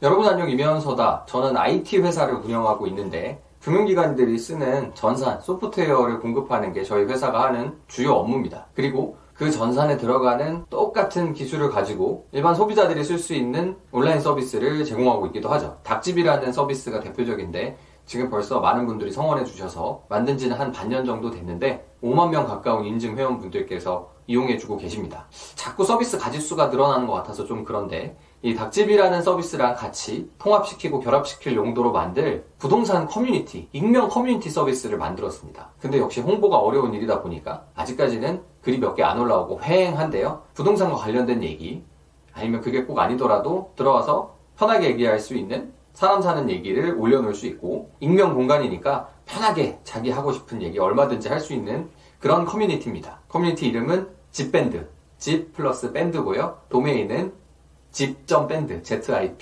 여러분 안녕 이면서다. 저는 IT 회사를 운영하고 있는데 금융기관들이 쓰는 전산, 소프트웨어를 공급하는 게 저희 회사가 하는 주요 업무입니다. 그리고 그 전산에 들어가는 똑같은 기술을 가지고 일반 소비자들이 쓸 수 있는 온라인 서비스를 제공하고 있기도 하죠. 닭집이라는 서비스가 대표적인데 지금 벌써 많은 분들이 성원해 주셔서 만든 지는 한 반년 정도 됐는데 5만 명 가까운 인증 회원분들께서 이용해 주고 계십니다. 자꾸 서비스 가짓수가 늘어나는 것 같아서 좀 그런데 이 닭집이라는 서비스랑 같이 통합시키고 결합시킬 용도로 만들 부동산 커뮤니티, 익명 커뮤니티 서비스를 만들었습니다. 근데 역시 홍보가 어려운 일이다 보니까 아직까지는 글이 몇 개 안 올라오고 휑한데요. 부동산과 관련된 얘기 아니면 그게 꼭 아니더라도 들어가서 편하게 얘기할 수 있는 사람 사는 얘기를 올려놓을 수 있고 익명 공간이니까 편하게 자기 하고 싶은 얘기 얼마든지 할 수 있는 그런 커뮤니티입니다. 커뮤니티 이름은 집밴드, 집 플러스 밴드고요. 도메인은 집.밴드, zip.band입니다.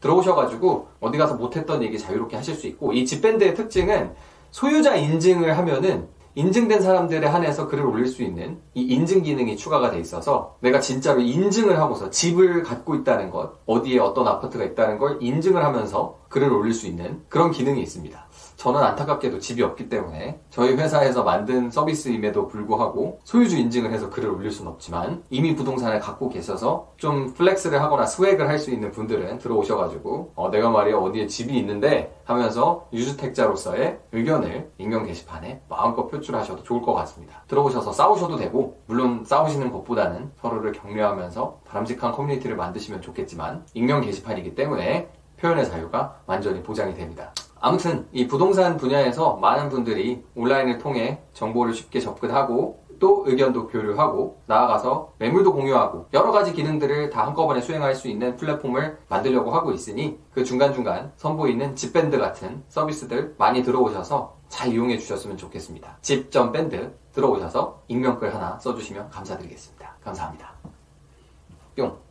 들어오셔가지고 어디 가서 못했던 얘기 자유롭게 하실 수 있고 이 집밴드의 특징은 소유자 인증을 하면은 인증된 사람들에 한해서 글을 올릴 수 있는 이 인증 기능이 추가가 돼 있어서 내가 진짜로 인증을 하고서 집을 갖고 있다는 것, 어디에 어떤 아파트가 있다는 걸 인증을 하면서 글을 올릴 수 있는 그런 기능이 있습니다. 저는 안타깝게도 집이 없기 때문에 저희 회사에서 만든 서비스임에도 불구하고 소유주 인증을 해서 글을 올릴 수는 없지만 이미 부동산을 갖고 계셔서 좀 flex를 하거나 swag을 할 수 있는 분들은 들어오셔가지고 어, 내가 말이야 어디에 집이 있는데 하면서 유주택자로서의 의견을 익명 게시판에 마음껏 표출하셔도 좋을 것 같습니다. 들어오셔서 싸우셔도 되고 물론 싸우시는 것보다는 서로를 격려하면서 바람직한 커뮤니티를 만드시면 좋겠지만 익명 게시판이기 때문에 표현의 자유가 완전히 보장이 됩니다. 아무튼 이 부동산 분야에서 많은 분들이 온라인을 통해 정보를 쉽게 접근하고 또 의견도 교류하고 나아가서 매물도 공유하고 여러 가지 기능들을 다 한꺼번에 수행할 수 있는 플랫폼을 만들려고 하고 있으니 그 중간중간 선보이는 집밴드 같은 서비스들 많이 들어오셔서 잘 이용해 주셨으면 좋겠습니다. 집.밴드 들어오셔서 익명글 하나 써주시면 감사드리겠습니다. 감사합니다. 뿅.